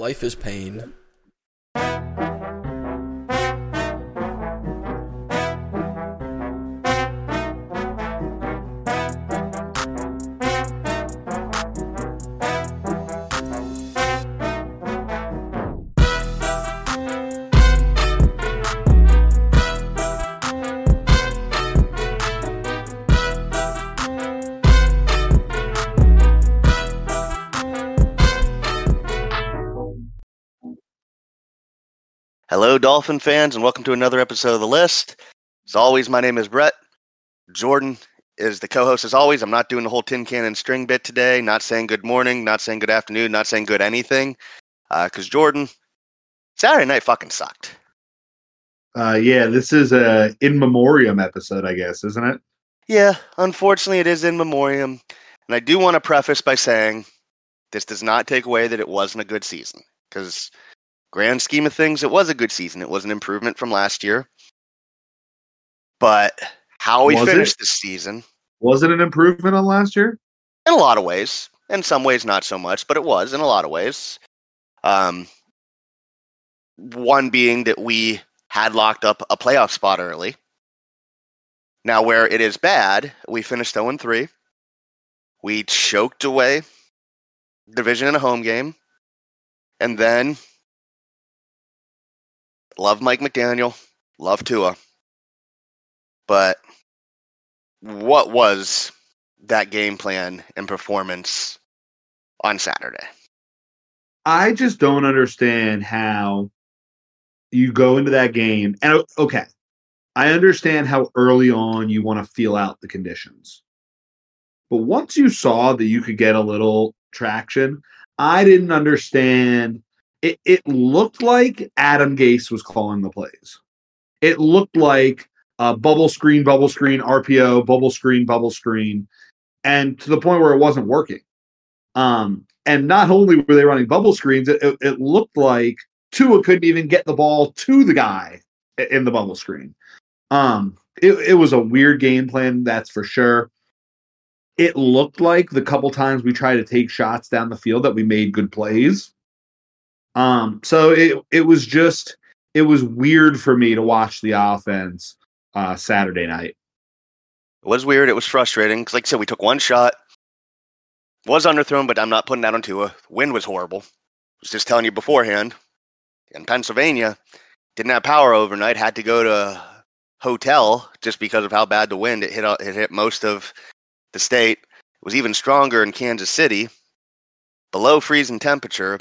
Life is pain. Dolphin fans, and welcome to another episode of The List. As always, my name is Brett. Jordan is the co host, as always. I'm not doing the whole tin can and string bit today, not saying good morning, not saying good afternoon, not saying good anything, because Jordan, Saturday night fucking sucked. Uh, yeah, this is a in memoriam episode, I guess, isn't it? Yeah, unfortunately, it is in memoriam. And I do want to preface by saying this does not take away that it wasn't a good season, because grand scheme of things, it was a good season. It was an improvement from last year. But how we finished this season, Was it an improvement on last year? in a lot of ways, in some ways not so much, but it was in a lot of ways. Um, one being that we had locked up a playoff spot early. Now, where it is bad, we finished 0 3. We choked away division in a home game. And then, love Mike McDaniel, love Tua. But what was that game plan and performance on Saturday? I just don't understand how you go into that game. And okay, I understand how early on you want to feel out the conditions. But once you saw that you could get a little traction, I didn't understand. It, it looked like Adam Gase was calling the plays. It looked like uh, bubble screen, bubble screen, RPO, bubble screen, bubble screen, and to the point where it wasn't working. Um, and not only were they running bubble screens, it, it, it looked like Tua couldn't even get the ball to the guy in the bubble screen. Um, it, it was a weird game plan, that's for sure. It looked like the couple times we tried to take shots down the field that we made good plays. Um, so it it was just it was weird for me to watch the offense uh Saturday night. It was weird. It was frustrating. like I said, we took one shot. Was underthrown, but I'm not putting that on Tua. Wind was horrible. was just telling you beforehand. In Pennsylvania, didn't have power overnight. Had to go to hotel just because of how bad the wind. It hit. It hit most of the state. It was even stronger in Kansas City, below freezing temperature.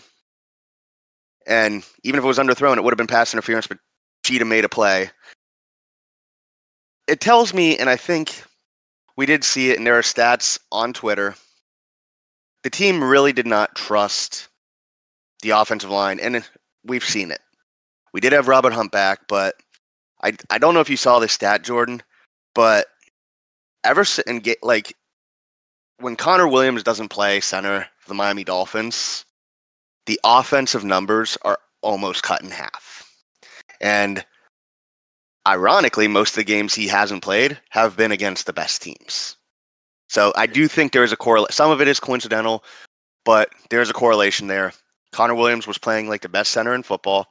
And even if it was underthrown, it would have been pass interference. But Cheetah made a play. It tells me, and I think we did see it, there are stats on Twitter. The team really did not trust the offensive line, and we've seen it. We did have Robert Hunt back, but I I don't know if you saw this stat, Jordan, but ever and get like when Connor Williams doesn't play center for the Miami Dolphins, the offensive numbers are almost cut in half. And ironically, most of the games he hasn't played have been against the best teams. So I do think there is a correlation. Some of it is coincidental, but there's a correlation there. Connor Williams was playing like the best center in football.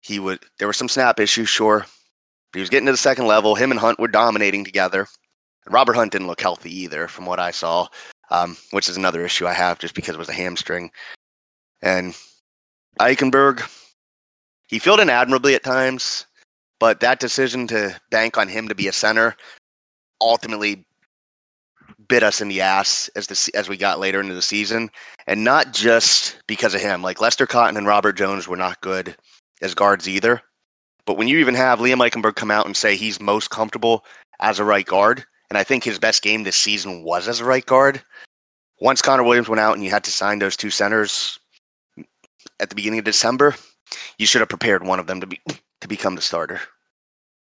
He would. There were some snap issues, sure, but he was getting to the second level. Him and Hunt were dominating together. And Robert Hunt didn't look healthy either, from what I saw, um, which is another issue I have, just because it was a hamstring. And Eichenberg, he filled in admirably at times, but that decision to bank on him to be a center ultimately bit us in the ass as the as we got later into the season, and not just because of him. Like Lester Cotton and Robert Jones were not good as guards either. But when you even have Liam Eichenberg come out and say he's most comfortable as a right guard, and I think his best game this season was as a right guard. Once Connor Williams went out and you had to sign those two centers at the beginning of December, you should have prepared one of them to be to become the starter.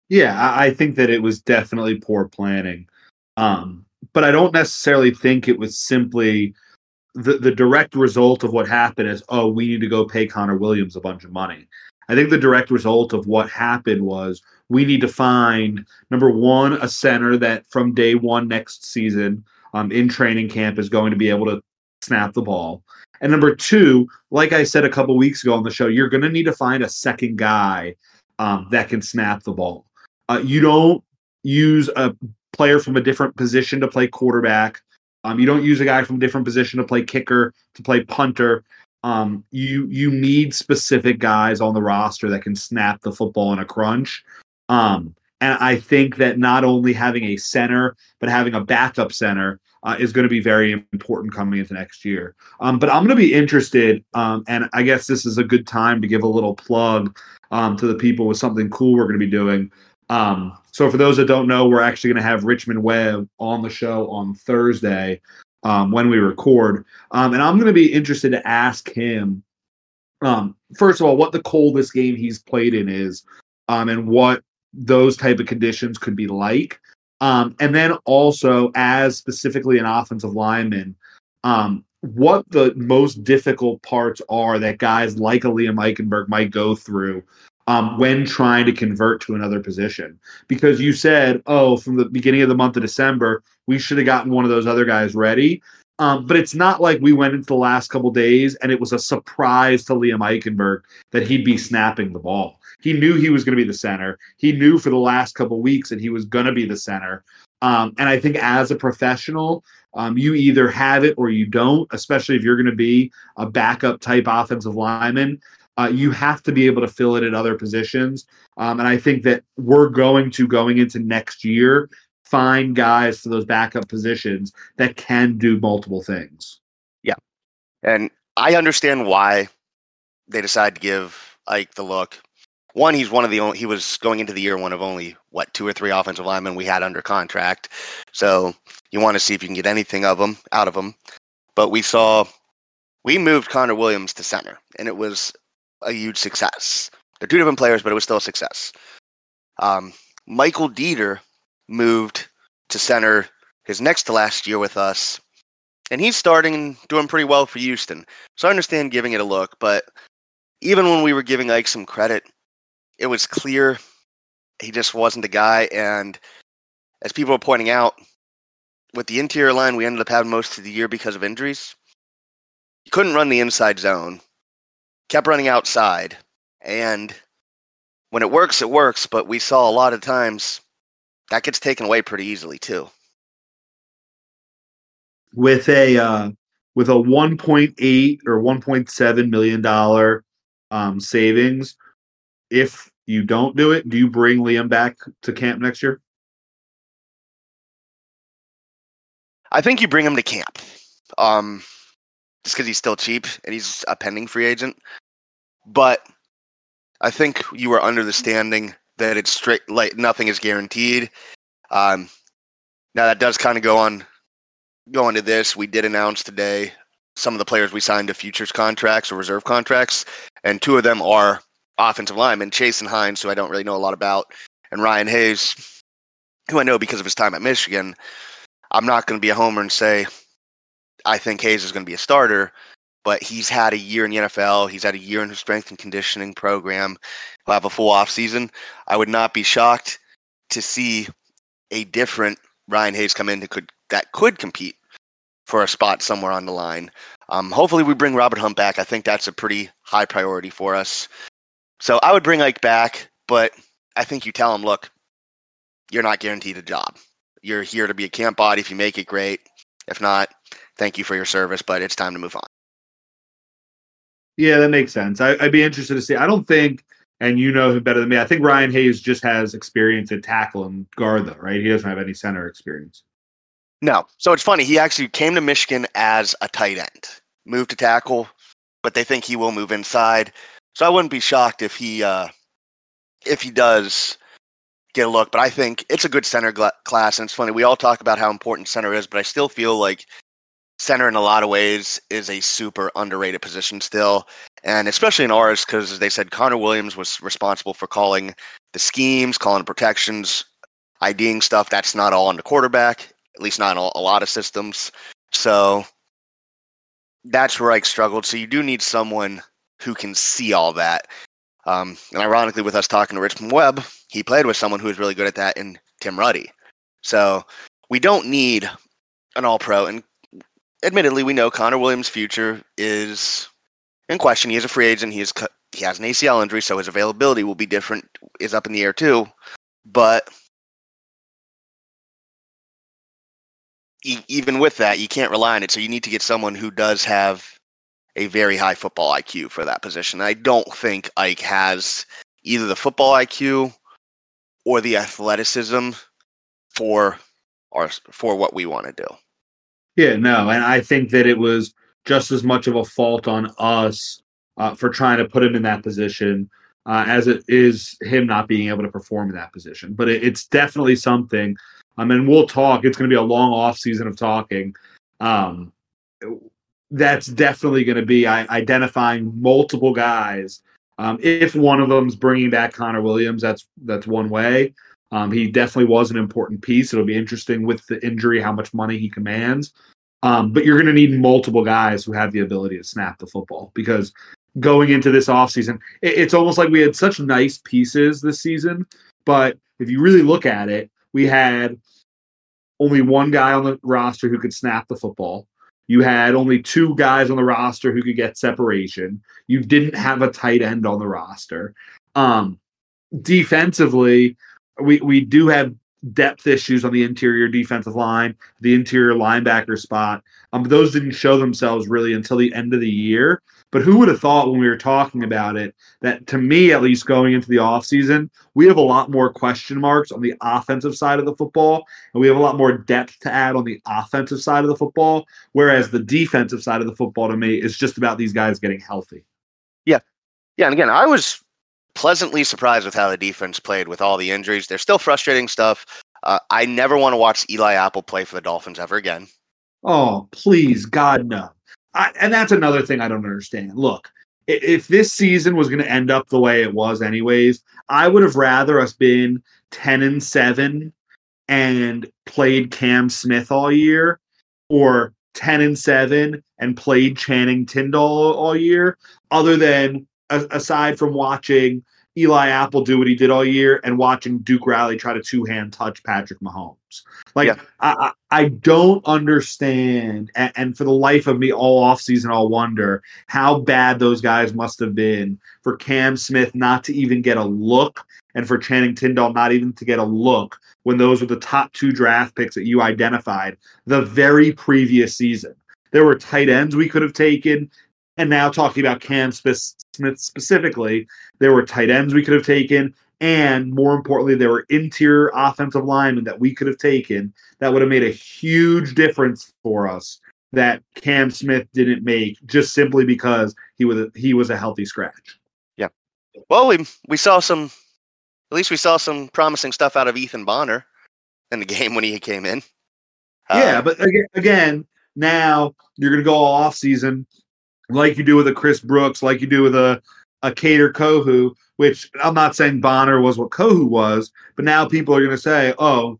Yeah, I, think that it was definitely poor planning. Um, but I don't necessarily think it was simply the, the direct result of what happened is, oh, we need to go pay Connor Williams a bunch of money. I think the direct result of what happened was we need to find number one, a center that from day one next season um, in training camp is going to be able to snap the ball. And number two, like I said a couple weeks ago on the show, you're going to need to find a second guy um, that can snap the ball. Uh, you don't use a player from a different position to play quarterback. Um, you don't use a guy from a different position to play kicker, to play punter. Um, you you need specific guys on the roster that can snap the football in a crunch. Um, and I think that not only having a center, but having a backup center uh, is going to be very important coming into next year. Um, but I'm going to be interested, um, and I guess this is a good time to give a little plug um, to the people with something cool we're going to be doing. Um, so for those that don't know, we're actually going to have Richmond Webb on the show on Thursday um, when we record, um, and I'm going to be interested to ask him. first of all, what the coldest game he's played in is, and what those type of conditions could be like. Um, and then also, as specifically an offensive lineman, um, what the most difficult parts are that guys like a Liam Eichenberg might go through um, when trying to convert to another position. Because you said, oh, from the beginning of the month of December, we should have gotten one of those other guys ready. Um, but it's not like we went into the last couple days and it was a surprise to Liam Eichenberg that he'd be snapping the ball. He knew he was going to be the center. He knew for the last couple weeks that he was going to be the center. Um, and I think as a professional, um, you either have it or you don't, especially if you're going to be a backup type offensive lineman. Uh, you have to be able to fill it at other positions. Um, and I think that we're going to, going into next year, find guys for those backup positions that can do multiple things. Yeah. And I understand why they decide to give Ike the look one, he's one of the only, he was going into the year one of only, what, two or three offensive linemen we had under contract. So you want to see if you can get anything of them out of them. But we saw, we moved Connor Williams to center, and it was a huge success. They're two different players, but it was still a success. Um, Michael Deiter moved to center his next to last year with us, and he's starting doing pretty well for Houston. So I understand giving it a look, but even when we were giving Ike some credit, it was clear he just wasn't a guy. And as people were pointing out, with the interior line, we ended up having most of the year because of injuries. He couldn't run the inside zone, kept running outside, and when it works, it works. But we saw a lot of times that gets taken away pretty easily too. With a uh, with a 1.8 or 1.7 million dollar um, savings, if you don't do it, do you bring Liam back to camp next year? I think you bring him to camp. Um, just because he's still cheap and he's a pending free agent. But I think you were under the standing that it's straight like nothing is guaranteed. Um, now that does kind of go on go into this. We did announce today some of the players we signed to futures contracts or reserve contracts, and two of them are offensive linemen, Chasen Hines, who I don't really know a lot about, and Ryan Hayes, who I know because of his time at Michigan. I'm not going to be a homer and say I think Hayes is going to be a starter, but he's had a year in the NFL. He's had a year in his strength and conditioning program. He'll have a full off season. I would not be shocked to see a different Ryan Hayes come in that could that could compete for a spot somewhere on the line. Um, hopefully, we bring Robert Hunt back. I think that's a pretty high priority for us. So I would bring Ike back, but I think you tell him, look, you're not guaranteed a job. You're here to be a camp body. If you make it, great. If not, thank you for your service, but it's time to move on. Yeah, that makes sense. I, would be interested to see. I don't think, and you know him better than me. I think Ryan Hayes just has experience at tackle and guard, though, right? He doesn't have any center experience. No. So it's funny. He actually came to Michigan as a tight end, moved to tackle, but they think he will move inside. So I wouldn't be shocked if he uh, if he does get a look. But I think it's a good center class, and it's funny. We all talk about how important center is, but I still feel like center in a lot of ways is a super underrated position still, and especially in ours because, as they said, Connor Williams was responsible for calling the schemes, calling protections, IDing stuff. That's not all on the quarterback, at least not in a lot of systems. So that's where Ike struggled. So you do need someone who can see all that. Um, and ironically, with us talking to Richmond Webb, he played with someone who was really good at that in Tim Ruddy. So we don't need an all pro. And admittedly, we know Connor Williams' future is in question. He is a free agent. He is he has an ACL injury, so his availability will be different. Is up in the air too, but even with that, you can't rely on it. So you need to get someone who does have a very high football IQ for that position. I don't think Ike has either the football IQ or the athleticism for our for what we want to do. Yeah, no, and I think that it was just as much of a fault on us uh, for trying to put him in that position uh, as it is him not being able to perform in that position. But it, it's definitely something. I mean, we'll talk. It's going to be a long off season of talking. Um, that's definitely going to be identifying multiple guys. Um, if one of them's bringing back Connor Williams, that's that's one way. Um, he definitely was an important piece. It'll be interesting with the injury how much money he commands. Um, but you're going to need multiple guys who have the ability to snap the football because going into this offseason, it, it's almost like we had such nice pieces this season. But if you really look at it, we had only one guy on the roster who could snap the football. You had only two guys on the roster who could get separation. You didn't have a tight end on the roster. Um, defensively, we we do have depth issues on the interior defensive line, the interior linebacker spot. Um, those didn't show themselves really until the end of the year. But who would have thought when we were talking about it that to me, at least going into the offseason, we have a lot more question marks on the offensive side of the football, and we have a lot more depth to add on the offensive side of the football. Whereas the defensive side of the football to me is just about these guys getting healthy. Yeah. Yeah. And again, I was pleasantly surprised with how the defense played with all the injuries. They're still frustrating stuff. Uh, I never want to watch Eli Apple play for the Dolphins ever again. Oh, please, God, no. I, and that's another thing I don't understand. Look, if this season was going to end up the way it was, anyways, I would have rather us been 10 and 7 and played Cam Smith all year or 10 and 7 and played Channing Tindall all year, other than aside from watching Eli Apple do what he did all year and watching Duke Riley try to two hand touch Patrick Mahomes. Like yeah. I, I don't understand, and, and, for the life of me, all offseason, I'll wonder how bad those guys must have been for Cam Smith not to even get a look, and for Channing Tindall not even to get a look when those were the top two draft picks that you identified the very previous season. There were tight ends we could have taken and now talking about Cam Smith specifically, there were tight ends we could have taken, and more importantly, there were interior offensive linemen that we could have taken that would have made a huge difference for us that Cam Smith didn't make just simply because he was a, he was a healthy scratch. Yeah. Well, we we saw some at least we saw some promising stuff out of Ethan Bonner in the game when he came in. Yeah, uh, but again, again, now you're going to go all off season like you do with a Chris Brooks, like you do with a a Kader Kohou, which I'm not saying Bonner was what Kohou was, but now people are going to say, oh,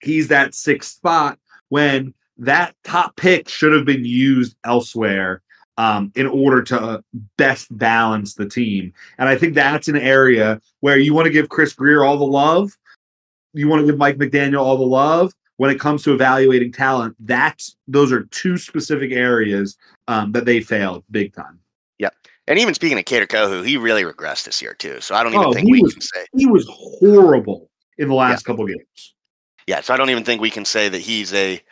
he's that sixth spot when that top pick should have been used elsewhere um, in order to best balance the team. And I think that's an area where you want to give Chris Grier all the love. You want to give Mike McDaniel all the love when it comes to evaluating talent. That's those are two specific areas um, that they failed big time. Yep. And even speaking of Kader Kohou, he really regressed this year too. So I don't even oh, think we was, can say he was horrible in the last yeah. couple games. Yeah, so I don't even think we can say that he's a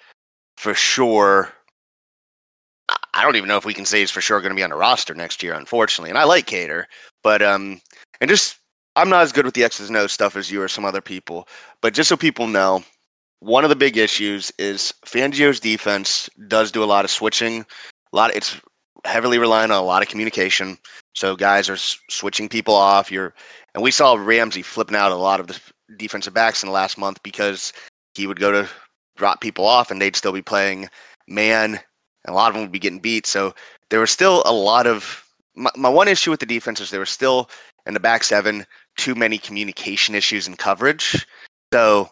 for sure. I don't even know if we can say he's for sure going to be on the roster next year, unfortunately. And I like Kader, but um, and just I'm not as good with the X's and O's stuff as you or some other people. But just so people know, one of the big issues is Fangio's defense does do a lot of switching a lot. Of, it's heavily reliant on a lot of communication. So guys are s- switching people off. You're, and we saw Ramsey flipping out a lot of the defensive backs in the last month because he would go to drop people off and they'd still be playing man, and a lot of them would be getting beat. So there was still a lot of my, my one issue with the defense is there was still in the back seven too many communication issues and coverage. So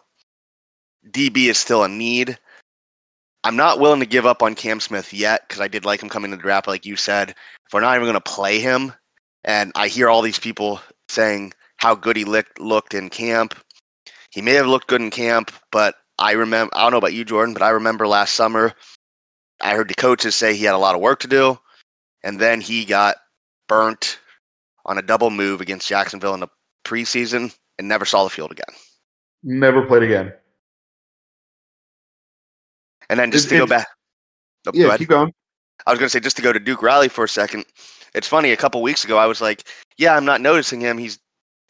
DB is still a need. I'm not willing to give up on Cam Smith yet because I did like him coming to the draft, like you said. If we're not even going to play him, and I hear all these people saying how good he looked looked in camp, he may have looked good in camp, but I remember I don't know about you, Jordan, but I remember last summer I heard the coaches say he had a lot of work to do, and then he got burnt on a double move against Jacksonville in the preseason and never saw the field again. Never played again. And then just to go back, Oh, Yeah, ahead. keep going. I was going to say just to go to Duke Riley for a second. It's funny. A couple weeks ago, I was like, "Yeah, I'm not noticing him. He's,"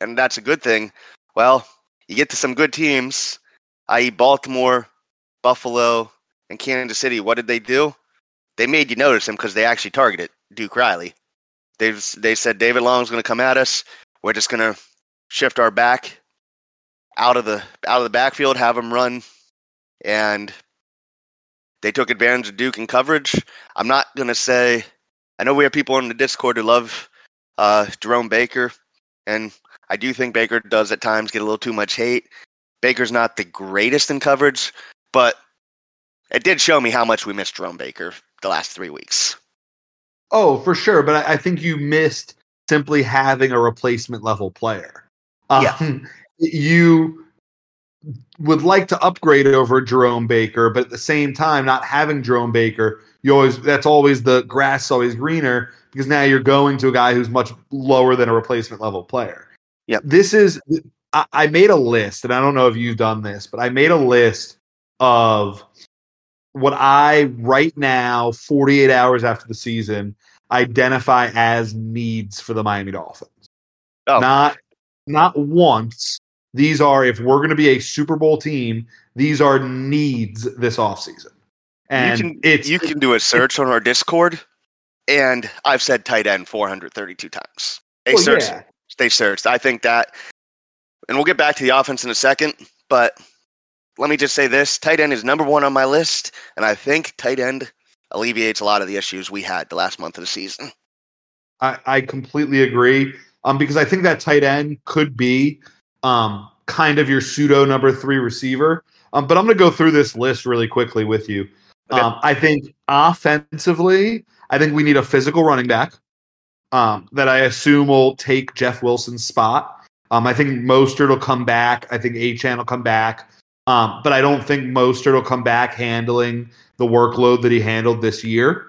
and that's a good thing. Well, you get to some good teams, i.e., Baltimore, Buffalo, and Kansas City. What did they do? They made you notice him because they actually targeted Duke Riley. They they said David Long's going to come at us. We're just going to shift our back out of the out of the backfield, have him run, and they took advantage of Duke in coverage. I'm not gonna say. I know we have people in the Discord who love uh, Jerome Baker, and I do think Baker does at times get a little too much hate. Baker's not the greatest in coverage, but it did show me how much we missed Jerome Baker the last three weeks. Oh, for sure. But I, I think you missed simply having a replacement level player. Yeah. Um, You would like to upgrade over Jerome Baker, but at the same time, not having Jerome Baker, you always that's always the grass always greener because now you're going to a guy who's much lower than a replacement level player. Yeah, This is I, I made a list, and I don't know if you've done this, but I made a list of what I right now, 48 hours after the season, identify as needs for the Miami Dolphins. Oh. Not not once. These are if we're going to be a Super Bowl team, these are needs this offseason. And you can it's you can do a search on our Discord, and I've said tight end 432 times. They well, searched yeah. they searched. I think that, and we'll get back to the offense in a second, but let me just say this tight end is number one on my list, and I think tight end alleviates a lot of the issues we had the last month of the season. I, I completely agree. Um, because I think that tight end could be um kind of your pseudo number three receiver. Um, but I'm gonna go through this list really quickly with you. Okay. Um, I think offensively, I think we need a physical running back. Um, that I assume will take Jeff Wilson's spot. Um, I think Mostert will come back. I think Achane will come back. Um, but I don't think Mostert will come back handling the workload that he handled this year.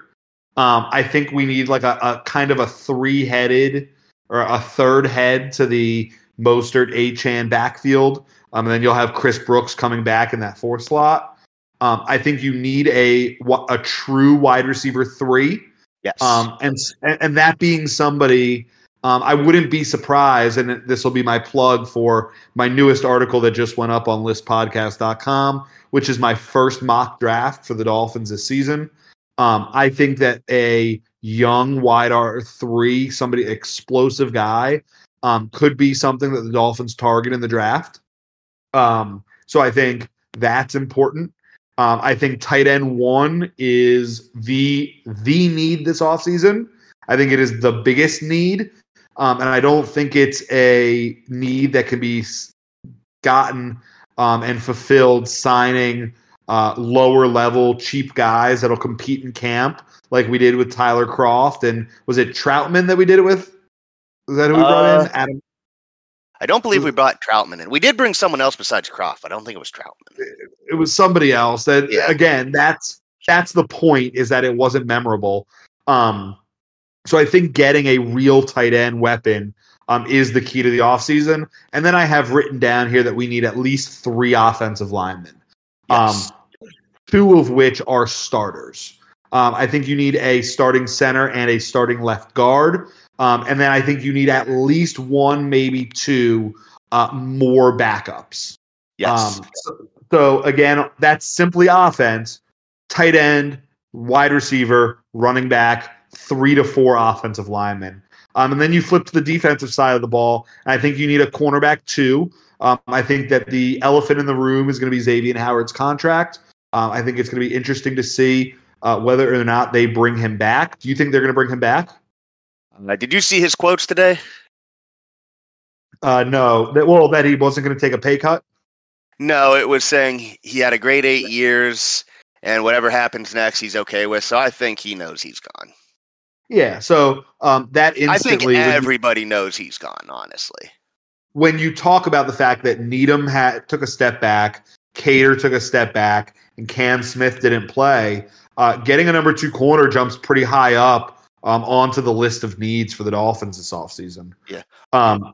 Um, I think we need like a, a kind of a three headed or a third head to the Mostert Achane backfield. Um, and then you'll have Chris Brooks coming back in that four slot. Um, I think you need a a true wide receiver three. Yes. Um, and and that being somebody, um, I wouldn't be surprised, and this will be my plug for my newest article that just went up on listpodcast.com, which is my first mock draft for the Dolphins this season. Um, I think that a young wide R three, somebody explosive guy, um, could be something that the Dolphins target in the draft. Um, so I think that's important. Um, I think tight end one is the the need this offseason. I think it is the biggest need. Um, and I don't think it's a need that can be gotten um, and fulfilled signing uh, lower level cheap guys that'll compete in camp like we did with Tyler Kroft and was it Troutman that we did it with? Was that who we brought in? Uh, Adam. I don't believe we brought Troutman in. We did bring someone else besides Kroft. I don't think it was Troutman. It was somebody else. That Yeah. again, that's that's the point is that it wasn't memorable. Um, so I think getting a real tight end weapon um, is the key to the offseason. And then I have written down here that we need at least three offensive linemen. Yes. Um, two of which are starters. Um, I think you need a starting center and a starting left guard. Um, and then I think you need at least one, maybe two uh, more backups. yes. Um, so, so again, that's simply offense, tight end, wide receiver, running back, three to four offensive linemen. Um, and then you flip to the defensive side of the ball. I think you need a cornerback too. Um, I think that the elephant in the room is going to be Xavier Howard's contract. Um, I think it's going to be interesting to see uh, whether or not they bring him back. Do you think they're going to bring him back? Uh, did you see his quotes today? Uh, no. That, well, that he wasn't going to take a pay cut. No, it was saying he had a great eight years, and whatever happens next, he's okay with. So I think he knows he's gone. Yeah. So um, that I think instantly, you- everybody knows he's gone. Honestly, when you talk about the fact that Needham had took a step back, Kader took a step back and Cam Smith didn't play, uh, getting a number two corner jumps pretty high up um, onto the list of needs for the Dolphins this offseason. Yeah. Um,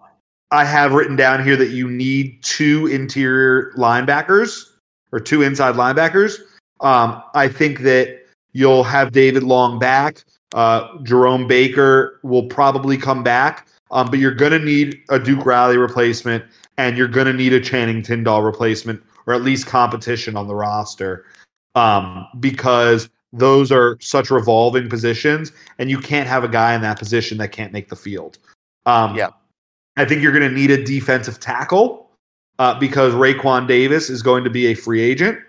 I have written down here that you need two interior linebackers or two inside linebackers. Um, I think that you'll have David Long back. Uh, Jerome Baker will probably come back, um, but you're going to need a Duke Riley replacement and you're going to need a Channing Tindall replacement or at least competition on the roster um, because those are such revolving positions, and you can't have a guy in that position that can't make the field. Um, Yeah. I think you're going to need a defensive tackle uh, because Raekwon Davis is going to be a free agent,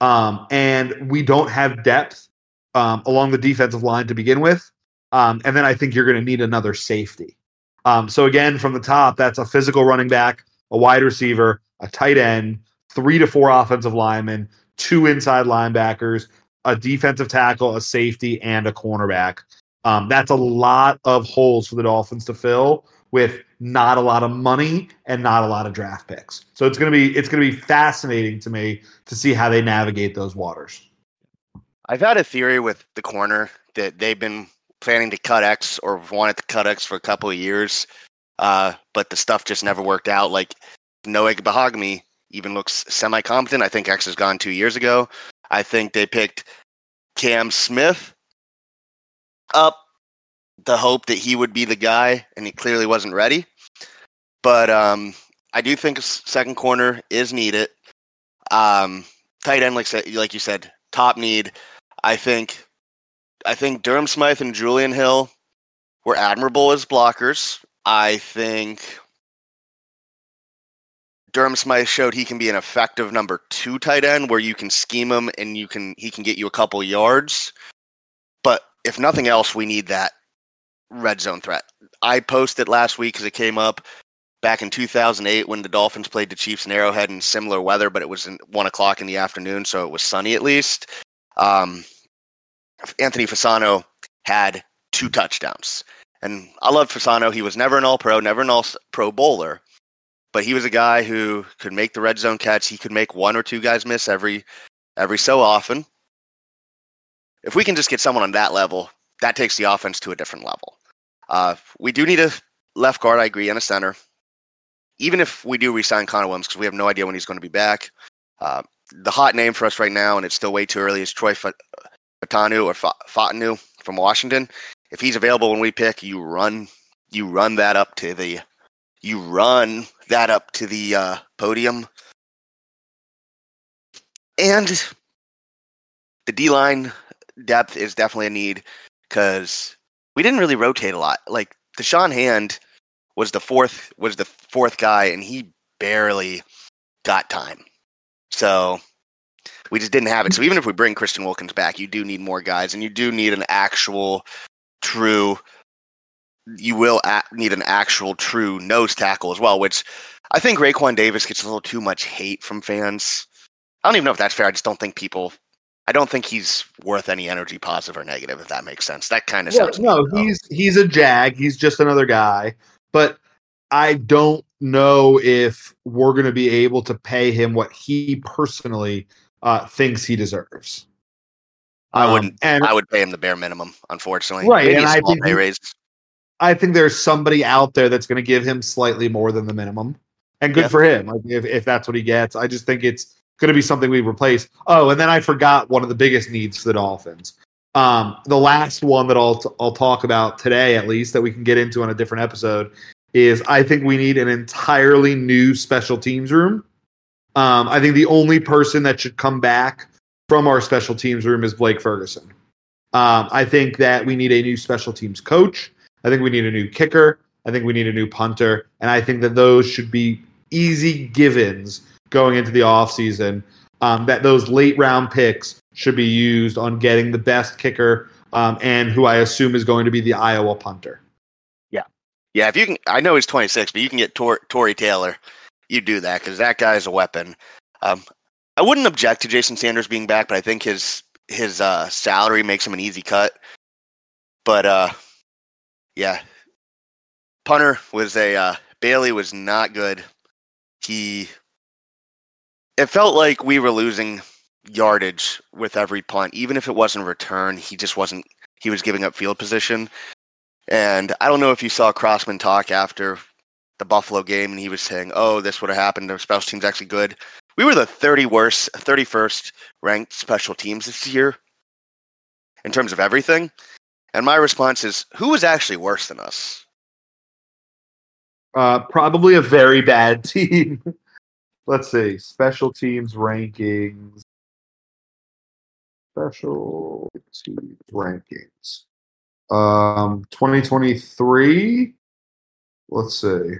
um, and we don't have depth um, along the defensive line to begin with. Um, and then I think you're going to need another safety. Um, so again, from the top, that's a physical running back, a wide receiver, a tight end, three to four offensive linemen, two inside linebackers, a defensive tackle, a safety, and a cornerback. Um, that's a lot of holes for the Dolphins to fill with not a lot of money and not a lot of draft picks. So it's gonna be it's gonna be fascinating to me to see how they navigate those waters. I've had a theory with the corner that they've been planning to cut X or wanted to cut X for a couple of years, uh, but the stuff just never worked out. Like Noah Bahagami even looks semi competent. I think X has gone two years ago. I think they picked Cam Smith up the hope that he would be the guy, and he clearly wasn't ready. But um, I do think second corner is needed. Um, tight end, like like you said, top need. I think I think Durham Smythe and Julian Hill were admirable as blockers. I think Durham Smythe showed he can be an effective number two tight end where you can scheme him and you can he can get you a couple yards. But if nothing else, we need that red zone threat. I posted last week because it came up back in 2008 when the Dolphins played the Chiefs in Arrowhead in similar weather, but it was one o'clock in the afternoon, so it was sunny at least. Um, Anthony Fasano had two touchdowns. And I love Fasano. He was never an all pro, never an all pro bowler, but he was a guy who could make the red zone catch. He could make one or two guys miss every every so often. If we can just get someone on that level, that takes the offense to a different level. Uh, we do need a left guard, I agree, and a center. Even if we do resign Connor Williams, because we have no idea when he's going to be back. Uh, the hot name for us right now, and it's still way too early, is Troy Fa- Fautanu or Fa- Fautanu from Washington. If he's available when we pick, you run, you run that up to the, you run that up to the uh, podium, and the D line depth is definitely a need because we didn't really rotate a lot. Like Da'Shawn Hand was the fourth was the fourth guy, and he barely got time. So we just didn't have it. So even if we bring Christian Wilkins back, you do need more guys, and you do need an actual true. You will need an actual true nose tackle as well, which I think Raekwon Davis gets a little too much hate from fans. I don't even know if that's fair. I just don't think people. I don't think he's worth any energy, positive or negative, if that makes sense. That kind of Yeah, sounds. no, he's he's a jag. He's just another guy. But I don't know if we're going to be able to pay him what he personally uh, thinks he deserves. I Um, wouldn't. and I would pay him the bare minimum, unfortunately. Right, Maybe and I think pay he- raise. I think there's somebody out there that's going to give him slightly more than the minimum, and good Yeah. for him. Like if if that's what he gets, I just think it's going to be something we replace. Oh, and then I forgot one of the biggest needs for the Dolphins. Um, the last one that I'll I'll talk about today, at least that we can get into on a different episode, is I think we need an entirely new special teams room. Um, I think the only person that should come back from our special teams room is Blake Ferguson. Um, I think that we need a new special teams coach. I think we need a new kicker. I think we need a new punter. And I think that those should be easy givens going into the offseason. Um, that those late round picks should be used on getting the best kicker um, and who I assume is going to be the Iowa punter. Yeah, Yeah. if you can, I know he's 26, but you can get Tor, Tory Taylor. You do that because that guy's a weapon. Um, I wouldn't object to Jason Sanders being back, but I think his his uh, salary makes him an easy cut. But uh, yeah, punter was a uh, Bailey was not good. He it felt like we were losing yardage with every punt, even if it wasn't return. He just wasn't. He was giving up field position, and I don't know if you saw Crossman talk after the Buffalo game, and he was saying, "Oh, this would have happened. Their special teams actually good." We were the 30 worst, 31st ranked special teams this year in terms of everything. And my response is, who was actually worse than us? Uh, probably a very bad team. Let's see. Special teams rankings. Special teams rankings. Um, 2023. Let's see.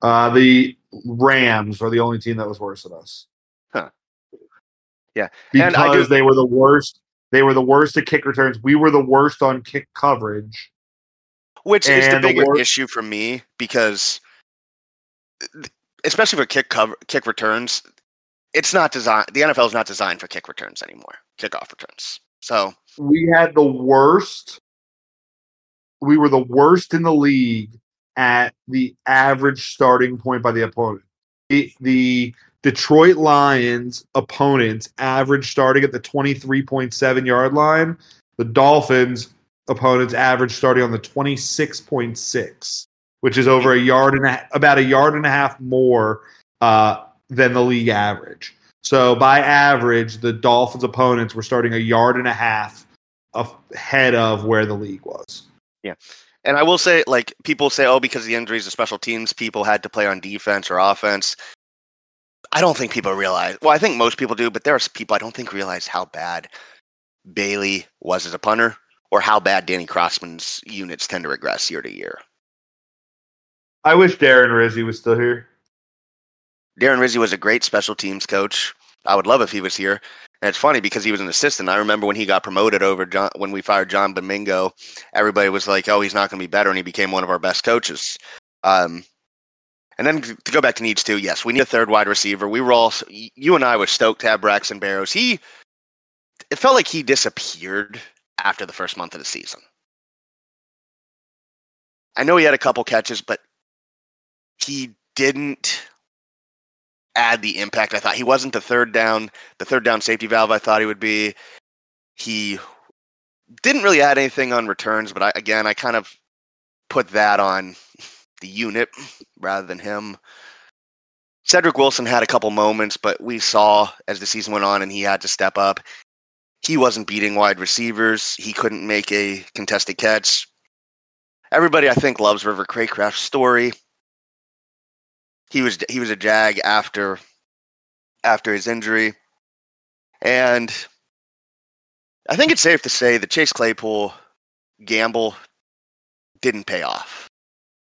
Uh, the Rams are the only team that was worse than us. Huh. Yeah. Because do- they were the worst. They were the worst at kick returns. We were the worst on kick coverage. Which is the And the bigger issue for me because, especially for kick cover, kick returns, it's not designed. The NFL is not designed for kick returns anymore, kickoff returns. So we had the worst we were the worst in the league at the average starting point by the opponent the, the detroit lions opponents average starting at the 23.7 yard line the dolphins opponents average starting on the 26.6 which is over a yard and a, about a yard and a half more uh, than the league average so by average the dolphins opponents were starting a yard and a half ahead of where the league was. Yeah. And I will say, like people say, oh, because of the injuries of special teams, people had to play on defense or offense. I don't think people realize. Well, I think most people do, but there are people I don't think realize how bad Bailey was as a punter, or how bad Danny Crossman's units tend to regress year to year. I wish Darren Rizzi was still here. Darren Rizzi was a great special teams coach. I would love if he was here. And it's funny because he was an assistant. I remember when he got promoted over John, when we fired John Domingo, everybody was like, "Oh, he's not going to be better," and he became one of our best coaches. Um, and then to go back to needs too, yes, we need a third wide receiver. We were all you and I were stoked to have Braxton Berrios. He it felt like he disappeared after the first month of the season. I know he had a couple catches, but he didn't add the impact I thought. He wasn't the third down, the third down safety valve I thought he would be. He didn't really add anything on returns, but I, again, I kind of put that on the unit rather than him. Cedric Wilson had a couple moments, but we saw as the season went on and he had to step up. He wasn't beating wide receivers. He couldn't make a contested catch. Everybody, I think, loves River Craycraft's story he was he was a jag after after his injury, and I think it's safe to say that Chase Claypool gamble didn't pay off.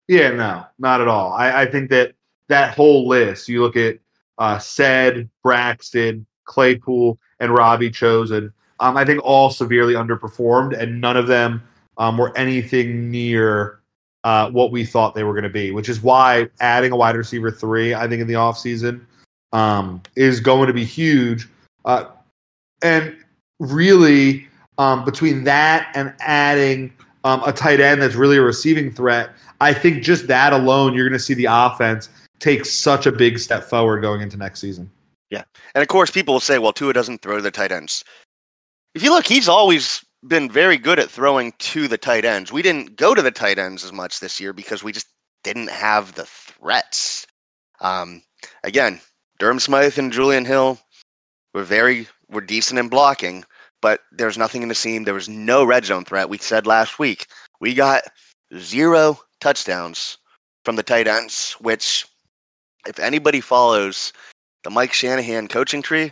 Yeah, no, not at all. I, I think that that whole list, you look at uh, Ced, Braxton, Claypool, and Robbie Chosen, um, I think all severely underperformed, and none of them um, were anything near uh, what we thought they were going to be, which is why adding a wide receiver three, I think, in the offseason um, is going to be huge. Uh, and really, um, between that and adding um, a tight end that's really a receiving threat, I think just that alone, you're going to see the offense take such a big step forward going into next season. Yeah. And of course, people will say, well, Tua doesn't throw to the tight ends. If you look, he's always been very good at throwing to the tight ends. We didn't go to the tight ends as much this year because we just didn't have the threats. Um, again, Durham Smythe and Julian Hill were very were decent in blocking, but there's nothing in the seam. There was no red zone threat. We said last week we got zero touchdowns from the tight ends, which if anybody follows the Mike Shanahan coaching tree,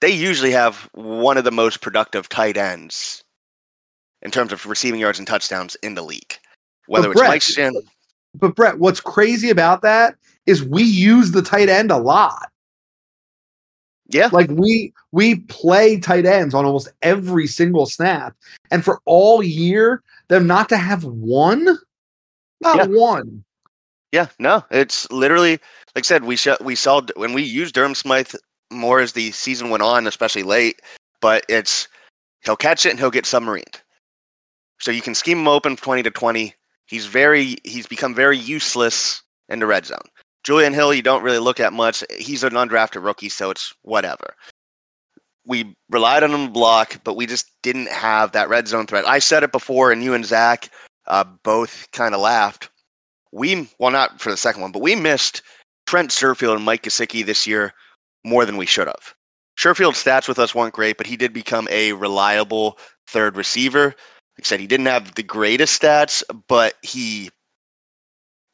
they usually have one of the most productive tight ends in terms of receiving yards and touchdowns in the league. Whether But it's Mike Shanahan, But Brett, what's crazy about that is we use the tight end a lot. Yeah, Like we we play tight ends on almost every single snap, and for all year, them not to have one, not Yeah. one. yeah, no, it's literally like I said. We sh- we saw when we used Durham Smythe more as the season went on, especially late. But it's he'll catch it and he'll get submarined. So you can scheme him open twenty to twenty. He's very he's become very useless in the red zone. Julian Hill, you don't really look at much. He's an undrafted rookie, so it's whatever. We relied on him to block, but we just didn't have that red zone threat. I said it before, and you and Zach uh, both kind of laughed. We, well, not for the second one, but we missed Trent Sherfield and Mike Gesicki this year more than we should have. Sherfield's stats with us weren't great, but he did become a reliable third receiver. Like I said, he didn't have the greatest stats, but he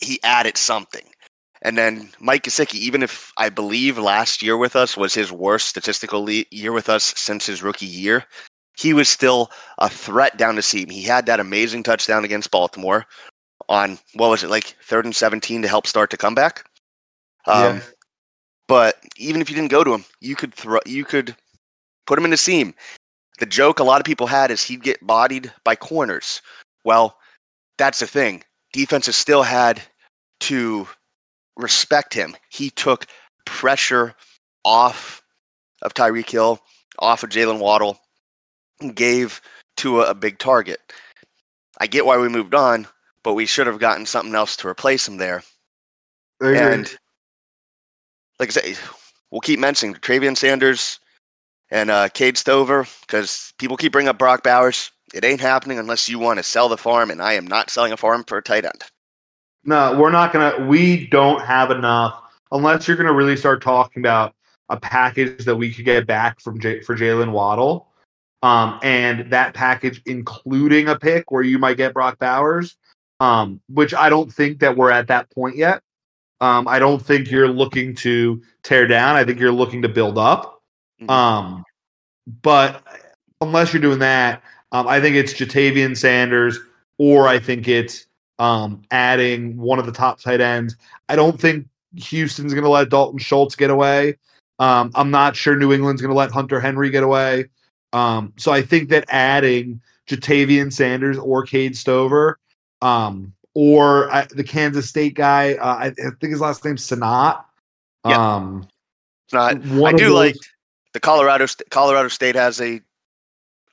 he added something. And then Mike Gesicki, even if I believe last year with us was his worst statistical le- year with us since his rookie year, he was still a threat down the seam. He had that amazing touchdown against Baltimore on what was it like third and seventeen to help start the comeback. Um, yeah. But even if you didn't go to him, you could throw, you could put him in the seam. The joke a lot of people had is he'd get bodied by corners. Well, that's the thing. Defenses still had to respect him. He took pressure off of Tyreek Hill, off of Jaylen Waddle, and gave to a, a big target. I get why we moved on, but we should have gotten something else to replace him there. And like I say, we'll keep mentioning Travian Sanders and uh, Cade Stover because people keep bringing up Brock Bowers. It ain't happening unless you want to sell the farm, and I am not selling a farm for a tight end. No, we're not gonna. We don't have enough unless you're gonna really start talking about a package that we could get back from J- for Jaylen Waddle, um, and that package including a pick where you might get Brock Bowers, um, which I don't think that we're at that point yet. Um, I don't think you're looking to tear down. I think you're looking to build up. Mm-hmm. Um, but unless you're doing that, um, I think it's Ja'Tavion Sanders or I think it's um, adding one of the top tight ends. I don't think Houston's going to let Dalton Schultz get away. Um, I'm not sure New England's going to let Hunter Henry get away. Um, so I think that adding Ja'Tavion Sanders or Cade Stover, um, or uh, the Kansas State guy, uh, I, I, think his last name's Sinnott. Um, not. I do those, like the Colorado. Colorado State has a,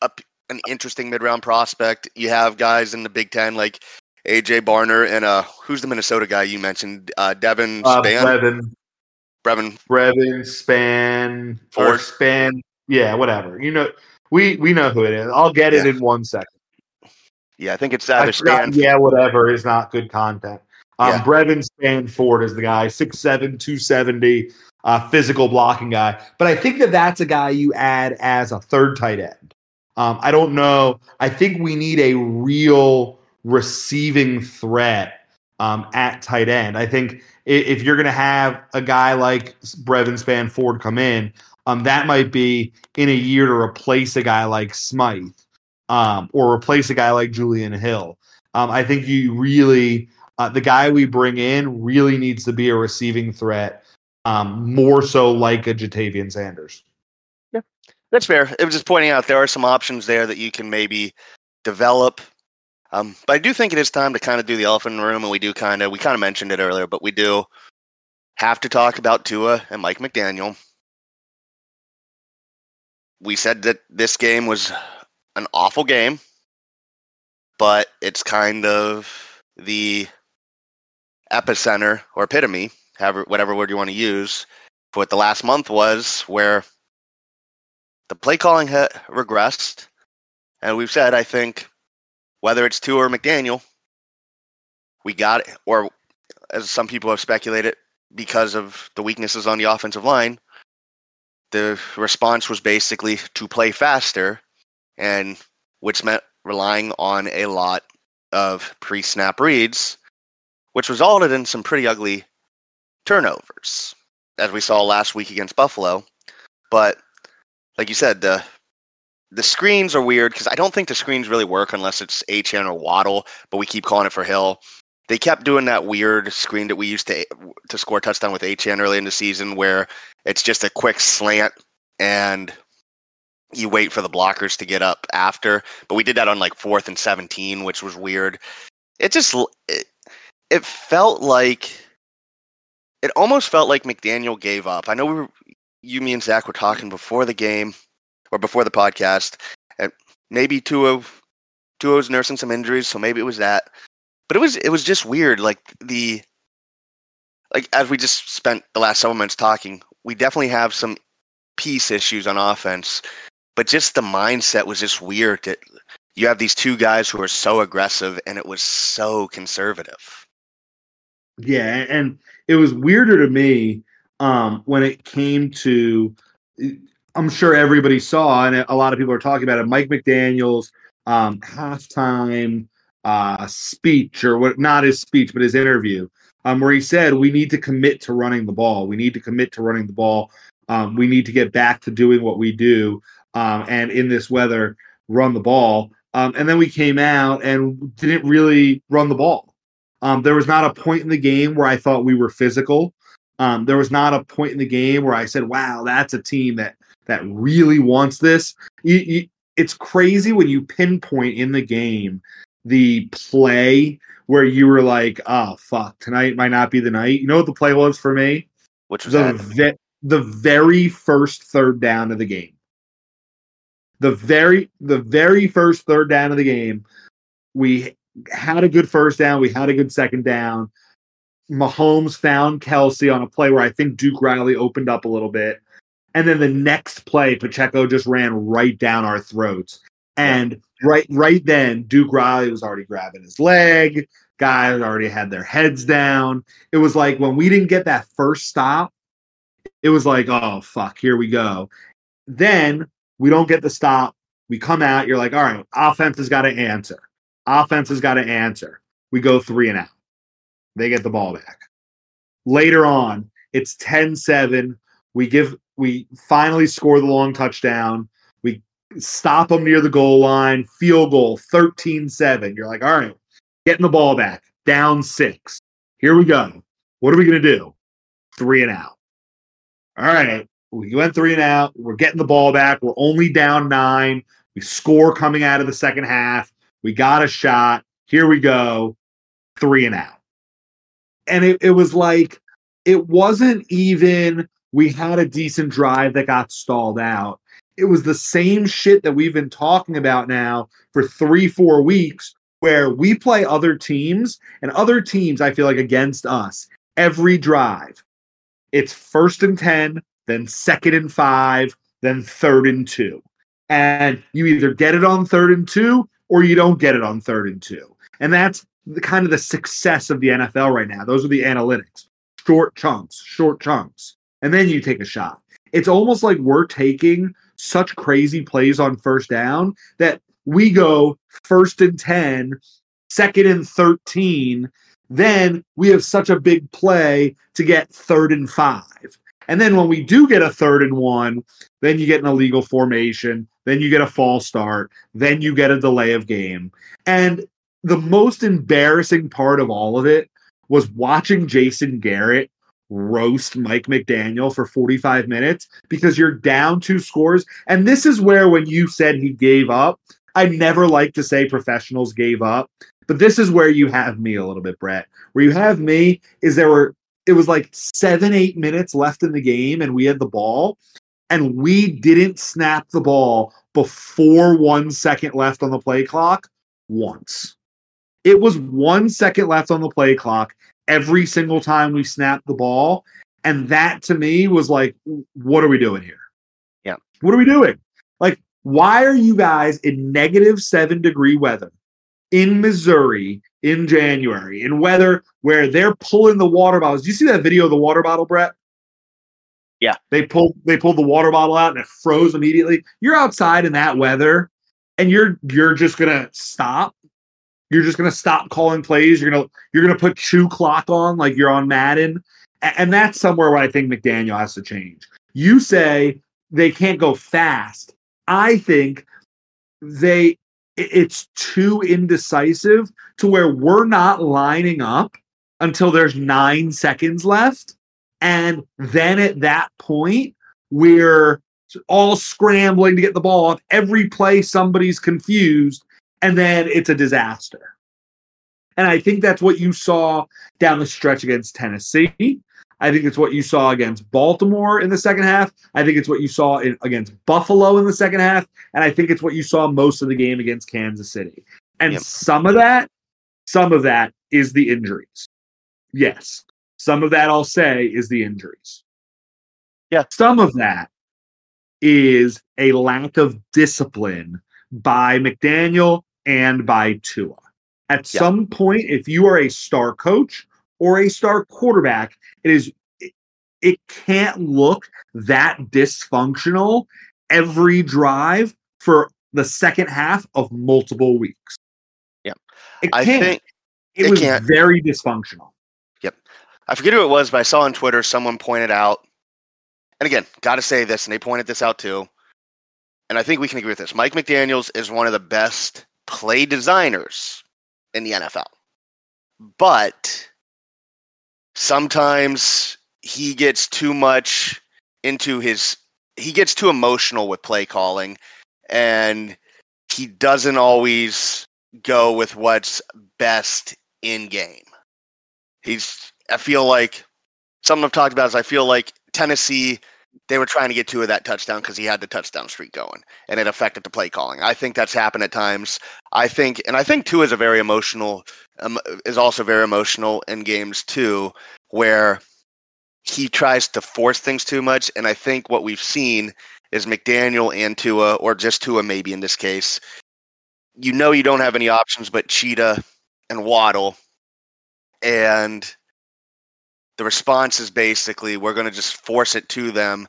a an interesting mid round prospect. You have guys in the Big Ten like AJ Barner and uh who's the Minnesota guy you mentioned? Uh Devin uh, Spann. Brevyn. Brevyn. Brevyn Span Ford Spann. Yeah, whatever. You know we we know who it is. I'll get it yeah. in one second. Yeah, I think it's either Spann. Yeah, whatever is not good content. Um, yeah. Brevyn Spann-Ford is the guy, 6'7", 270, uh, physical blocking guy. But I think that that's a guy you add as a third tight end. Um, I don't know. I think we need a real receiving threat um, at tight end. I think if you're going to have a guy like Brevyn Spann-Ford come in, um, that might be in a year to replace a guy like Smythe um, or replace a guy like Julian Hill. Um, I think you really, uh, the guy we bring in really needs to be a receiving threat, um, more so like a Ja'Tavion Sanders. Yeah, that's fair. It was just pointing out there are some options there that you can maybe develop um, but I do think it is time to kind of do the elephant in the room, and we do kind of we kind of mentioned it earlier, but we do have to talk about Tua and Mike McDaniel. We said that this game was an awful game, but it's kind of the epicenter or epitome, however, whatever word you want to use, for what the last month was, where the play calling had regressed, and we've said I think whether it's Tua or McDaniel, we got it, or as some people have speculated, because of the weaknesses on the offensive line, the response was basically to play faster, and which meant relying on a lot of pre-snap reads, which resulted in some pretty ugly turnovers, as we saw last week against Buffalo. But like you said, the the screens are weird because I don't think the screens really work unless it's Achane or Waddle, but we keep calling it for Hill. They kept doing that weird screen that we used to to score touchdown with Achane early in the season, where it's just a quick slant and you wait for the blockers to get up after. But we did that on like fourth and seventeen, which was weird. It just it, it felt like it almost felt like McDaniel gave up. I know we were you, me, and Zach were talking before the game or before the podcast, and maybe Tua Tua's nursing some injuries, so maybe it was that. But it was it was just weird. Like the like as we just spent the last several minutes talking, we definitely have some piece issues on offense, but just the mindset was just weird. That you have these two guys who are so aggressive, and it was so conservative. Yeah, and it was weirder to me um, when it came to. I'm sure everybody saw, and a lot of people are talking about it. Mike McDaniel's um, halftime uh, speech, or what? Not his speech, but his interview, um, where he said, "We need to commit to running the ball. We need to commit to running the ball. Um, we need to get back to doing what we do, um, and in this weather, run the ball." Um, and then we came out and didn't really run the ball. Um, there was not a point in the game where I thought we were physical. Um, there was not a point in the game where I said, "Wow, that's a team that that really wants this." You, you, it's crazy when you pinpoint in the game the play where you were like, "Oh fuck, tonight might not be the night." You know what the play was for me? Which was the ve- the very first third down of the game. The very the very first third down of the game, we had a good first down. We had a good second down. Mahomes found Kelce on a play where I think Duke Riley opened up a little bit. And then the next play, Pacheco just ran right down our throats. And right right then, Duke Riley was already grabbing his leg. Guys already had their heads down. It was like when we didn't get that first stop, it was like, oh fuck, here we go. Then we don't get the stop. We come out, you're like, all right, offense has got to answer. Offense has got to answer. We go three and out. They get the ball back. Later on, it's 10-7. We give we finally score the long touchdown. We stop them near the goal line, field goal, 13-7. You're like, all right, getting the ball back, down six. Here we go. What are we gonna do? Three and out. All right. We went three and out. We're getting the ball back. We're only down nine. We score coming out of the second half. We got a shot. Here we go. Three and out. And it, it was like, it wasn't even we had a decent drive that got stalled out. It was the same shit that we've been talking about now for three, four weeks, where we play other teams and other teams, I feel like against us, every drive. It's first and 10, then second and five, then third and two. And you either get it on third and two or you don't get it on third and two. And that's the kind of the success of the NFL right now. Those are the analytics. Short chunks, short chunks. And then you take a shot. It's almost like we're taking such crazy plays on first down that we go first and 10, second and 13. Then we have such a big play to get third and five. And then when we do get a third and one, then you get an illegal formation, then you get a false start, then you get a delay of game. And the most embarrassing part of all of it was watching Jason Garrett roast Mike McDaniel for 45 minutes because you're down two scores. And this is where, when you said he gave up, I never like to say professionals gave up, but this is where you have me a little bit, Brett. Where you have me is there were it was like seven, eight minutes left in the game, and we had the ball, and we didn't snap the ball before one second left on the play clock once. It was one second left on the play clock every single time we snapped the ball. And that to me was like, what are we doing here? Yeah. What are we doing? Like, why are you guys in negative seven degree weather in Missouri in January in weather where they're pulling the water bottles? Do you see that video of the water bottle, Brett? Yeah. They pulled they pulled the water bottle out and it froze immediately. You're outside in that weather and you're you're just gonna stop. You're just gonna stop calling plays. You're gonna you're gonna put chew clock on like you're on Madden. And that's somewhere where I think McDaniel has to change. You say they can't go fast. I think they it's too indecisive to where we're not lining up until there's nine seconds left. And then at that point, we're all scrambling to get the ball off. Every play, somebody's confused, and then it's a disaster. And I think that's what you saw down the stretch against Tennessee. I think it's what you saw against Baltimore in the second half. I think it's what you saw in, against Buffalo in the second half. And I think it's what you saw most of the game against Kansas City. And Yep. some of that, some of that is the injuries. Yes. Some of that I'll say is the injuries. Yeah. Some of that is a lack of discipline by McDaniel and by Tua. At Yeah. some point, if you are a star coach or a star quarterback, it is it, it can't look that dysfunctional every drive for the second half of multiple weeks. Yeah. It I can't. think it it was can't. very dysfunctional. Yep. I forget who it was, but I saw on Twitter someone pointed out, and again, got to say this, and they pointed this out too, and I think we can agree with this. Mike McDaniels is one of the best play designers in the NFL, but sometimes he gets too much into his, he gets too emotional with play calling, and he doesn't always go with what's best in game. He's I feel like something I've talked about is I feel like Tennessee they were trying to get Tua of that touchdown because he had the touchdown streak going and it affected the play calling. I think that's happened at times. I think and I think Tua is a very emotional um, is also very emotional in games too where he tries to force things too much and I think what we've seen is McDaniel and Tua or just Tua maybe in this case you know you don't have any options but Cheetah and Waddle and the response is basically we're going to just force it to them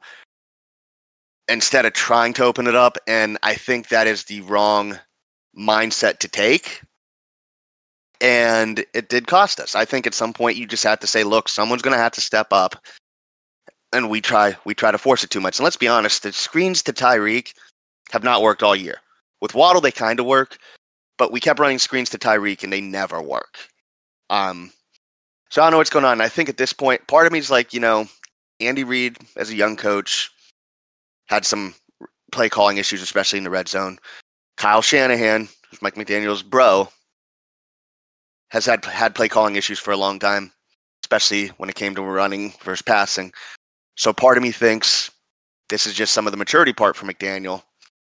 instead of trying to open it up and i think that is the wrong mindset to take. And it did cost us. I think at some point you just have to say look someone's going to have to step up and we try we try to force it too much. And let's be honest the screens to tyreek have not worked all year. With waddle they kind of work but we kept running screens to tyreek and they never work. Um so I don't know what's going on. I think at this point, part of me is like, you know, Andy Reid as a young coach had some play calling issues, especially in the red zone. Kyle Shanahan, who's Mike McDaniel's bro, has had had play calling issues for a long time, especially when it came to running versus passing. So part of me thinks this is just some of the maturity part for McDaniel.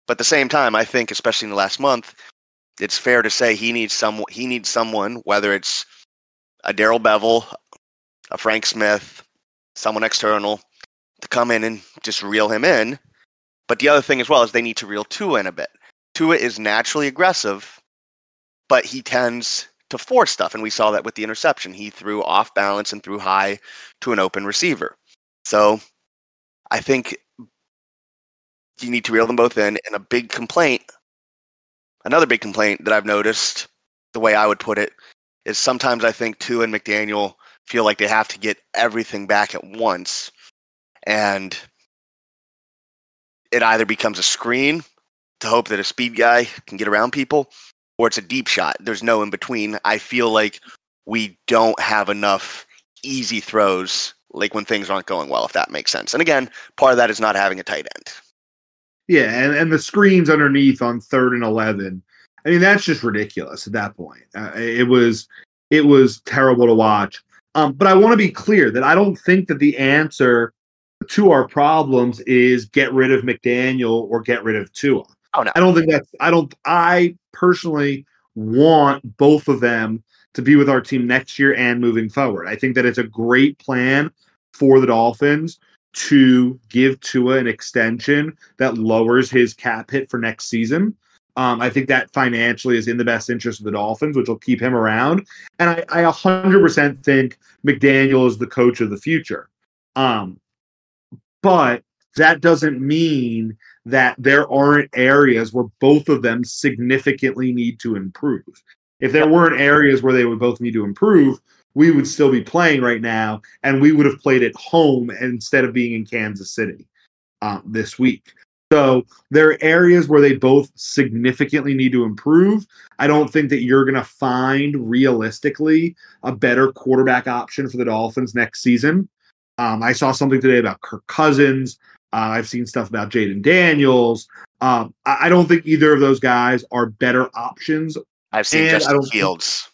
But at the same time, I think, especially in the last month, it's fair to say he needs some he needs someone, whether it's a Darrell Bevell, a Frank Smith, someone external to come in and just reel him in. But the other thing as well is they need to reel Tua in a bit. Tua is naturally aggressive, but he tends to force stuff, and we saw that with the interception. He threw off balance and threw high to an open receiver. So I think you need to reel them both in. And a big complaint, another big complaint that I've noticed, the way I would put it, is sometimes I think Tua and McDaniel feel like they have to get everything back at once. And it either becomes a screen to hope that a speed guy can get around people, or it's a deep shot. There's no in between. I feel like we don't have enough easy throws, like when things aren't going well, if that makes sense. And again, part of that is not having a tight end. Yeah, and, and the screens underneath on third and eleven. I mean, that's just ridiculous at that point. Uh, it was it was terrible to watch. Um, but I want to be clear that I don't think that the answer to our problems is get rid of McDaniel or get rid of Tua. Oh, no. I don't think that's I don't I personally want both of them to be with our team next year and moving forward. I think that it's a great plan for the Dolphins to give Tua an extension that lowers his cap hit for next season. Um, I think that financially is in the best interest of the Dolphins, which will keep him around. And I, I 100% think McDaniel is the coach of the future. Um, but that doesn't mean that there aren't areas where both of them significantly need to improve. If there weren't areas where they would both need to improve, we would still be playing right now, and we would have played at home instead of being in Kansas City um, this week. So there are areas where they both significantly need to improve. I don't think that you're going to find realistically a better quarterback option for the Dolphins next season. Um, I saw something today about Kirk Cousins. Uh, I've seen stuff about Jayden Daniels. Um, I, I don't think either of those guys are better options. I've seen And Justin think- Fields.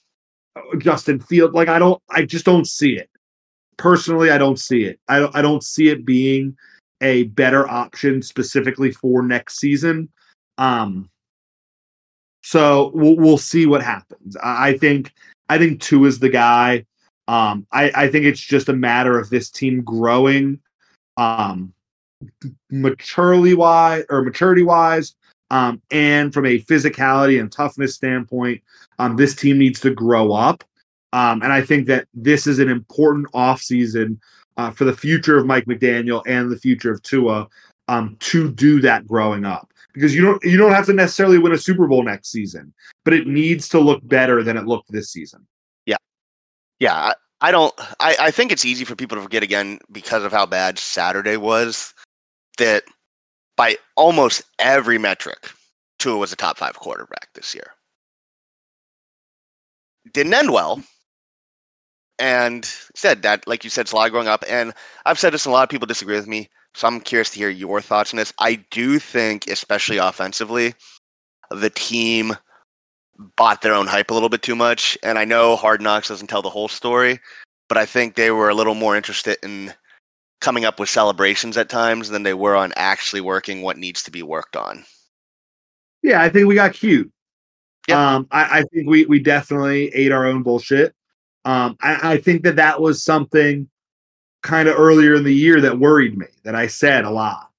Justin Field, like I don't, I just don't see it. Personally, I don't see it. I I don't see it being a better option specifically for next season. Um, so we'll we'll see what happens. I, think I think Tua is the guy. Um, I, I think it's just a matter of this team growing, um, maturely wise or maturity wise, um, and from a physicality and toughness standpoint, um, this team needs to grow up. Um, and I think that this is an important offseason uh, for the future of Mike McDaniel and the future of Tua um, to do that growing up. Because you don't you don't have to necessarily win a Super Bowl next season, but it needs to look better than it looked this season. Yeah, I, I don't. I, I think it's easy for people to forget again because of how bad Saturday was. That by almost every metric, Tua was a top five quarterback this year. Didn't end well, and said that, like you said, it's a lot growing up. And I've said this, and a lot of people disagree with me. So I'm curious to hear your thoughts on this. I do think, especially offensively, the team bought their own hype a little bit too much. And I know Hard Knocks doesn't tell the whole story, but I think they were a little more interested in coming up with celebrations at times than they were on actually working what needs to be worked on. Yeah, I think we got cute. Yeah. Um, I, I think we we definitely ate our own bullshit. Um, I, I think that that was something kind of earlier in the year that worried me. That I said a lot.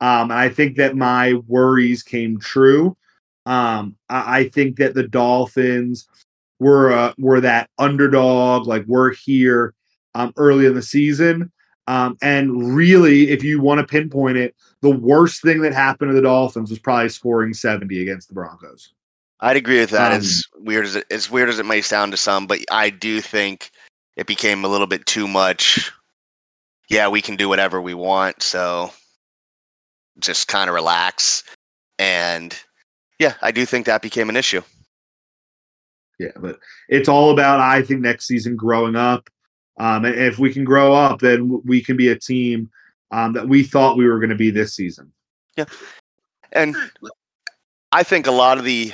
Um, and I think that my worries came true. Um, I, I think that the Dolphins were uh, were that underdog, like we're here um, early in the season. Um, and really, if you want to pinpoint it, the worst thing that happened to the Dolphins was probably scoring 70 against the Broncos. I'd agree with that. Um, as weird as it, as weird as it may sound to some, but I do think it became a little bit too much. Yeah, we can do whatever we want, so just kind of relax. And yeah, I do think that became an issue. Yeah, but it's all about I think next season growing up. Um, and if we can grow up, then we can be a team um, that we thought we were going to be this season. Yeah, and I think a lot of the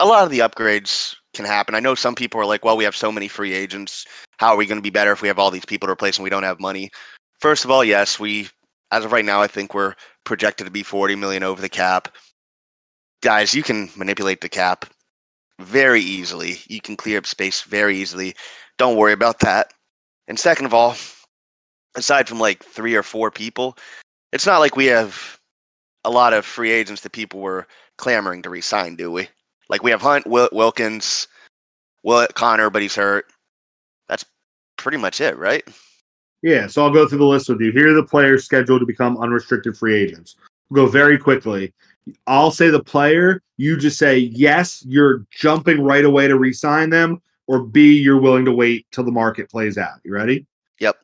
a lot of the upgrades can happen. I know some people are like, "Well, we have so many free agents. How are we going to be better if we have all these people to replace and we don't have money?" First of all, yes, we as of right now, I think we're projected to be 40 million over the cap. Guys, you can manipulate the cap very easily. You can clear up space very easily. Don't worry about that. And second of all, aside from like three or four people, it's not like we have a lot of free agents that people were clamoring to resign, do we? Like we have Hunt, Wil- Wilkins, Will Connor, but he's hurt. That's pretty much it, right? Yeah, so I'll go through the list with you. Here are the players scheduled to become unrestricted free agents. We'll go very quickly. I'll say the player. You just say yes, you're jumping right away to re-sign them, or B, you're willing to wait till the market plays out. You ready? Yep.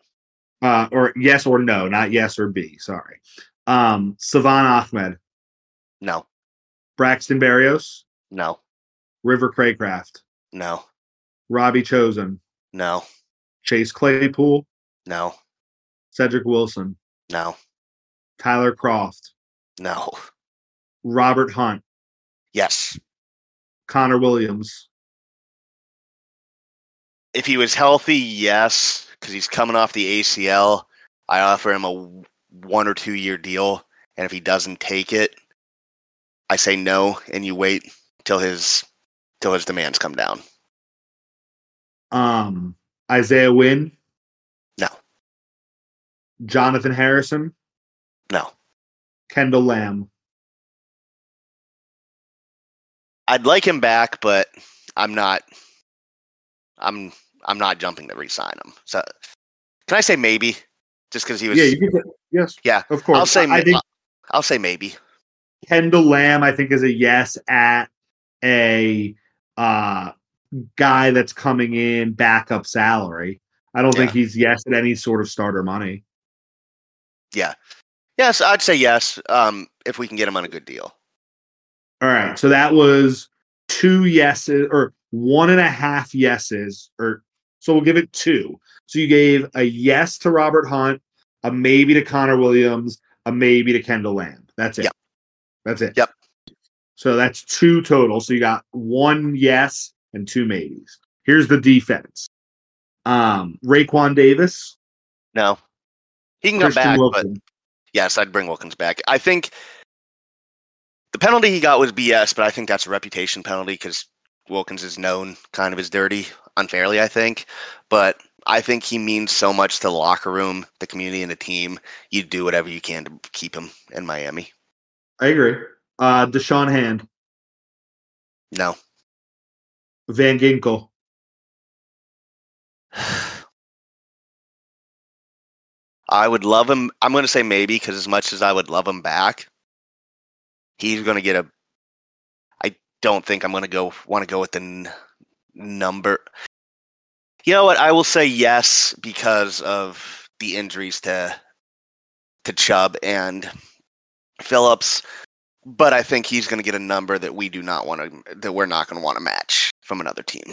Uh, or yes or no, not yes or B. Sorry. Um, Salvon Ahmed, No, Braxton Berrios, no, River Cracraft, no, Robbie Chosen, no, Chase Claypool, no, Cedric Wilson, no, Tyler Kroft, no. Robert Hunt, Yes. Connor Williams, If he was healthy, yes, because he's coming off the ACL. I offer him a one or two year deal, and if he doesn't take it, I say no, and you wait till his till his demands come down. um, Isaiah Wynn, No, Jonathan Harrison, no. Kendall Lamm. I'd like him back, but I'm not. I'm I'm not jumping to re-sign him. So, can I say maybe? Just because he was. Yeah, you can say, yes, Yeah, of course. I'll say. I ma- think I'll say maybe. Kendall Lamm, I think, is a yes at a uh, guy that's coming in backup salary. I don't think he's yes at any sort of starter money. Yeah. Yes, I'd say yes. Um, if we can get him on a good deal. All right, so that was two yeses or one and a half yeses, or so we'll give it two. So you gave a yes to Robert Hunt, a maybe to Connor Williams, a maybe to Kendall Lamm. That's it. Yep. That's it. Yep. So that's two total. So you got one yes and two maybes. Here's the defense. Um, Raekwon Davis, No, he can come Christian back, but yes, I'd bring Wilkins back. I think the penalty he got was BS, but I think that's a reputation penalty because Wilkins is known kind of as dirty. unfairly, I think. But I think he means so much to the locker room, the community, and the team. You do whatever you can to keep him in Miami. I agree. Uh, Da'Shawn Hand, No. Van Ginkel, I would love him. I'm going to say maybe because as much as I would love him back, he's going to get a. I don't think I'm going to go want to go with the n- number. You know what? I will say yes because of the injuries to to Chubb and Phillips, but I think he's going to get a number that we do not want to that we're not going to want to match from another team.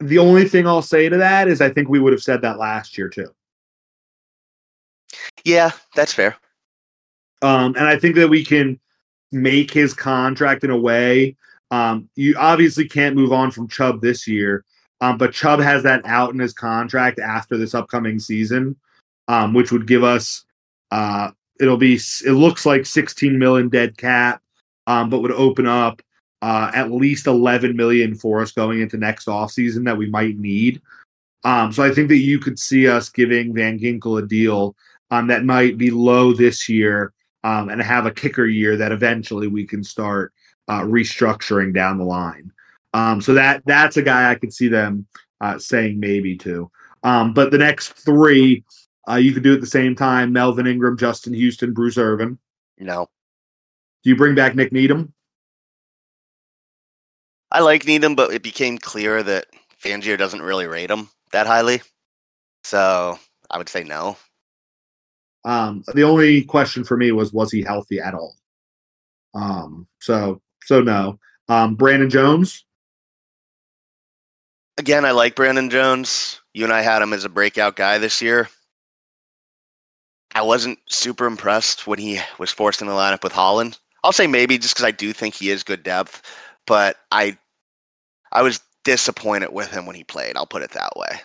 the only thing I'll say to that is I think we would have said that last year too. Yeah, that's fair. Um, and I think that we can make his contract in a way. Um, you obviously can't move on from Chubb this year, um, but Chubb has that out in his contract after this upcoming season, um, which would give us. Uh, it'll be. It looks like 16 million dead cap, um, but would open up uh, at least 11 million for us going into next offseason that we might need. Um, so I think that you could see us giving Van Ginkel a deal um, that might be low this year um, and have a kicker year that eventually we can start uh, restructuring down the line. Um, so that that's a guy I could see them uh, saying maybe to. Um, but the next three, uh, you could do at the same time: Melvin Ingram, Justin Houston, Bruce Irvin. No. Do you bring back Nik Needham? I like Needham, but it became clear that Fangio doesn't really rate him that highly. So I would say no. Um, the only question for me was was he healthy at all? Um, so so no. Um, Brandon Jones. Again, I like Brandon Jones. You and I had him as a breakout guy this year. I wasn't super impressed when he was forced in the lineup with Holland. I'll say maybe just because I do think he is good depth, but I I was disappointed with him when he played. I'll put it that way.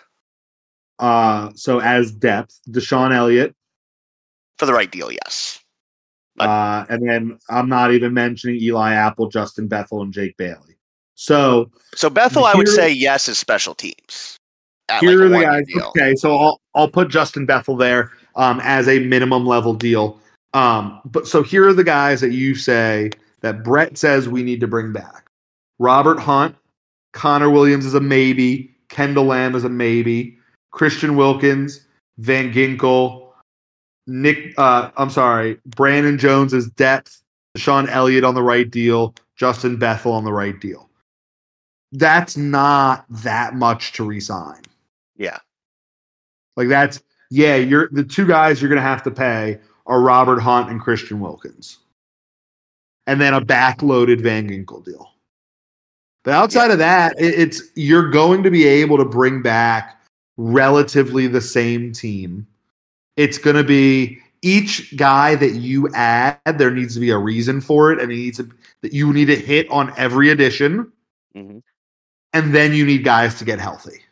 Uh, so as depth, DeShon Elliott. For the right deal, yes. But- Uh, and then I'm not even mentioning Eli Apple, Justin Bethel, and Jake Bailey. So So Bethel, I would say yes as special teams. Here like are the guys. deal. Okay, so I'll I'll put Justin Bethel there um, as a minimum level deal. Um, but so here are the guys that you say that Brett says we need to bring back: Robert Hunt, Connor Williams is a maybe, Kendall Lamm is a maybe, Christian Wilkins, Van Ginkel, Nick. Uh, I'm sorry, Brandon Jones is depth, Sean Elliott on the right deal, Justin Bethel on the right deal. That's not that much to resign. Yeah. Like that's yeah, you're the two guys you're gonna have to pay are Robert Hunt and Christian Wilkins. And then a backloaded Van Ginkel deal. But outside of that, it, it's you're going to be able to bring back relatively the same team. It's gonna be each guy that you add, there needs to be a reason for it, and it needs to, that you need to hit on every addition, Mhm. and then you need guys to get healthy.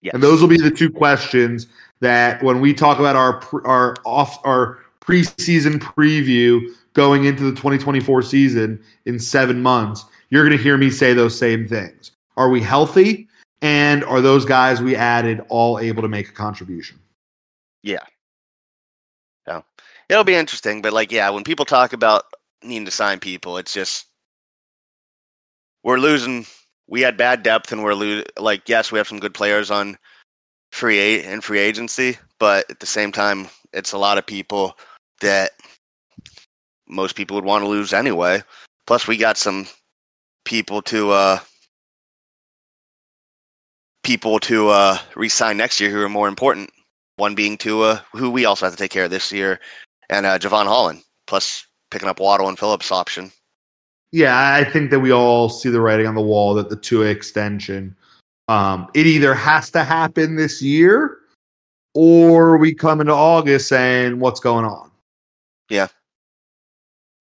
Yes. And those will be the two questions that when we talk about our our off our preseason preview going into the 2024 season in 7 months, you're going to hear me say those same things. Are we healthy and are those guys we added all able to make a contribution? Yeah. Yeah. It'll be interesting, but like, yeah, when people talk about needing to sign people, it's just we're losing. We had bad depth, and we're losing. Like, yes, we have some good players on free a- and free agency, but at the same time, it's a lot of people that most people would want to lose anyway. Plus, we got some people to uh people to uh resign next year who are more important. One being Tua, who we also have to take care of this year, and uh, Jevón Holland. Plus, picking up Waddle and Phillips option. Yeah, I think that we all see the writing on the wall that the Tua extension, um, it either has to happen this year, or we come into August saying what's going on. Yeah.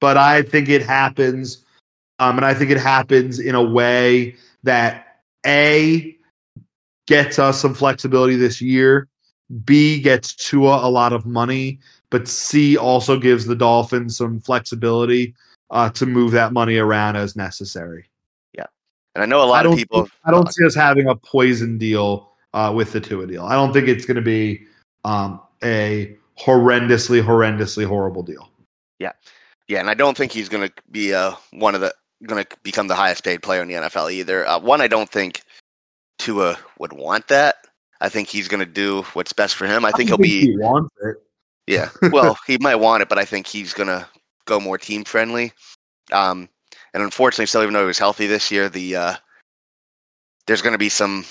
But I think it happens, um, and I think it happens in a way that a gets us some flexibility this year, b gets Tua a lot of money, but c also gives the Dolphins some flexibility uh, to move that money around as necessary. And I know a lot of people. I don't see us having a poison deal uh, with the Tua deal. I don't think it's going to be um, a horrendously, horrendously horrible deal. Yeah, yeah, and I don't think he's going to be uh, one of the going to become the highest paid player in the NFL either. Uh, one, I don't think Tua would want that. I think he's going to do what's best for him. I think he'll be He wants it. Yeah. Well, he might want it, but I think he's gonna go more team friendly. Um, and unfortunately, still even though he was healthy this year, the uh, there's gonna be some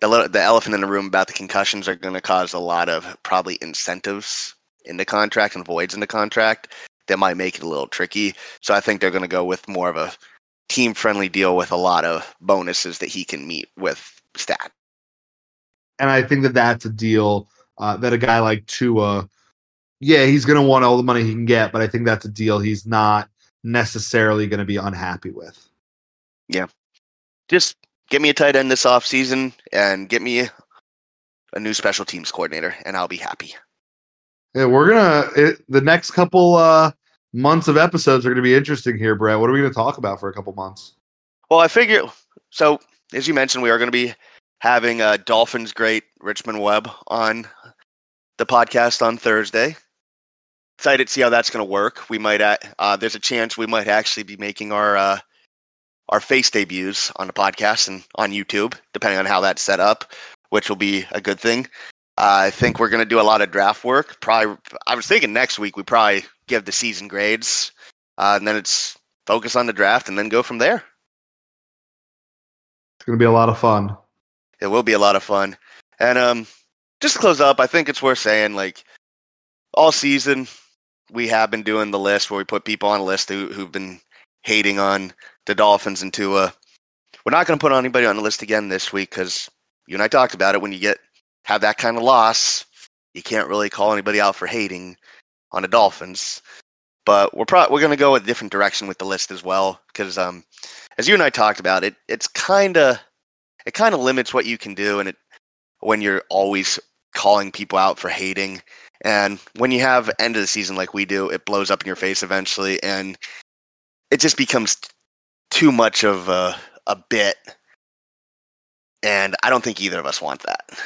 the the elephant in the room about the concussions are gonna cause a lot of probably incentives in the contract and voids in the contract that might make it a little tricky. So I think they're gonna go with more of a team friendly deal with a lot of bonuses that he can meet with stat. And I think that that's a deal uh, that a guy like Tua, yeah, he's going to want all the money he can get, but I think that's a deal he's not necessarily going to be unhappy with. Yeah. Just get me a tight end this off season and get me a new special teams coordinator, and I'll be happy. Yeah, we're gonna it, the next couple uh, months of episodes are going to be interesting here, Brett. What are we going to talk about for a couple months? Well, I figure so. As you mentioned, we are going to be having uh, Dolphins great Richmond Webb on the podcast on Thursday. Excited to see how that's going to work. We might uh, there's a chance we might actually be making our uh, our face debuts on the podcast and on YouTube, depending on how that's set up, which will be a good thing. Uh, I think we're going to do a lot of draft work. Probably, I was thinking next week we probably give the season grades, uh, and then it's focus on the draft, and then go from there. It's going to be a lot of fun. It will be a lot of fun. And um, just to close up, I think it's worth saying like all season we have been doing the list where we put people on a list who, who've been hating on the Dolphins and Tua. We're not going to put anybody on the list again this week because you and I talked about it. When you get have that kind of loss, you can't really call anybody out for hating on the Dolphins. But we're pro- we're going to go a different direction with the list as well because um, as you and I talked about it, it's kind of it kind of limits what you can do and it when you're always calling people out for hating and when you have end of the season like we do it blows up in your face eventually and it just becomes too much of a, a bit and i don't think either of us want that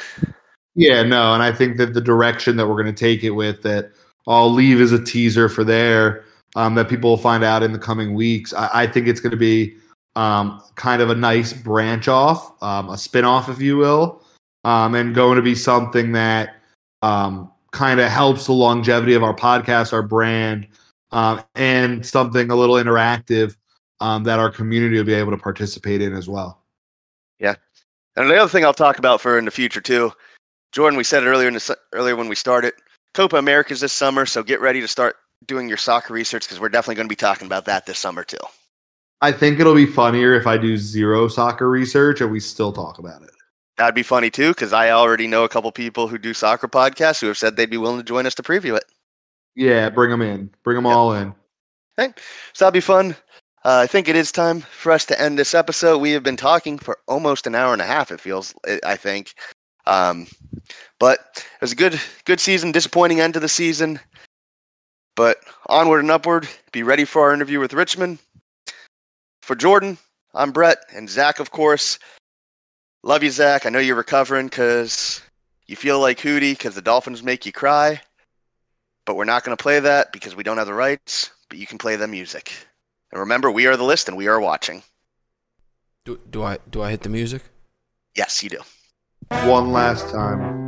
Yeah, no, and I think that the direction that we're going to take it with that I'll leave as a teaser for there um, that people will find out in the coming weeks. I, I think it's going to be um, kind of a nice branch off, um, a spin off, if you will, um, and going to be something that um, kind of helps the longevity of our podcast, our brand, um, and something a little interactive um, that our community will be able to participate in as well. Yeah, and the other thing i'll talk about for in the future too jordan we said it earlier in the, earlier when we started copa americas this summer so get ready to start doing your soccer research because we're definitely going to be talking about that this summer too I think it'll be funnier if I do zero soccer research and we still talk about it. That'd be funny too, because I already know a couple people who do soccer podcasts who have said they'd be willing to join us to preview it. Yeah, bring them in. Bring them Yep. all in. Hey. So that'd be fun. Uh, I think it is time for us to end this episode. We have been talking for almost an hour and a half. It feels, I- I think, um, but it was a good, good season. Disappointing end to the season, but onward and upward. Be ready for our interview with Richmond. For Jordan, I'm Brett and Zach, of course. Love you, Zach. I know you're recovering because you feel like Hootie because the Dolphins make you cry. But we're not going to play that because we don't have the rights, but you can play the music. And remember, we are the list and we are watching. Do, do I do I hit the music? Yes, you do. One last time.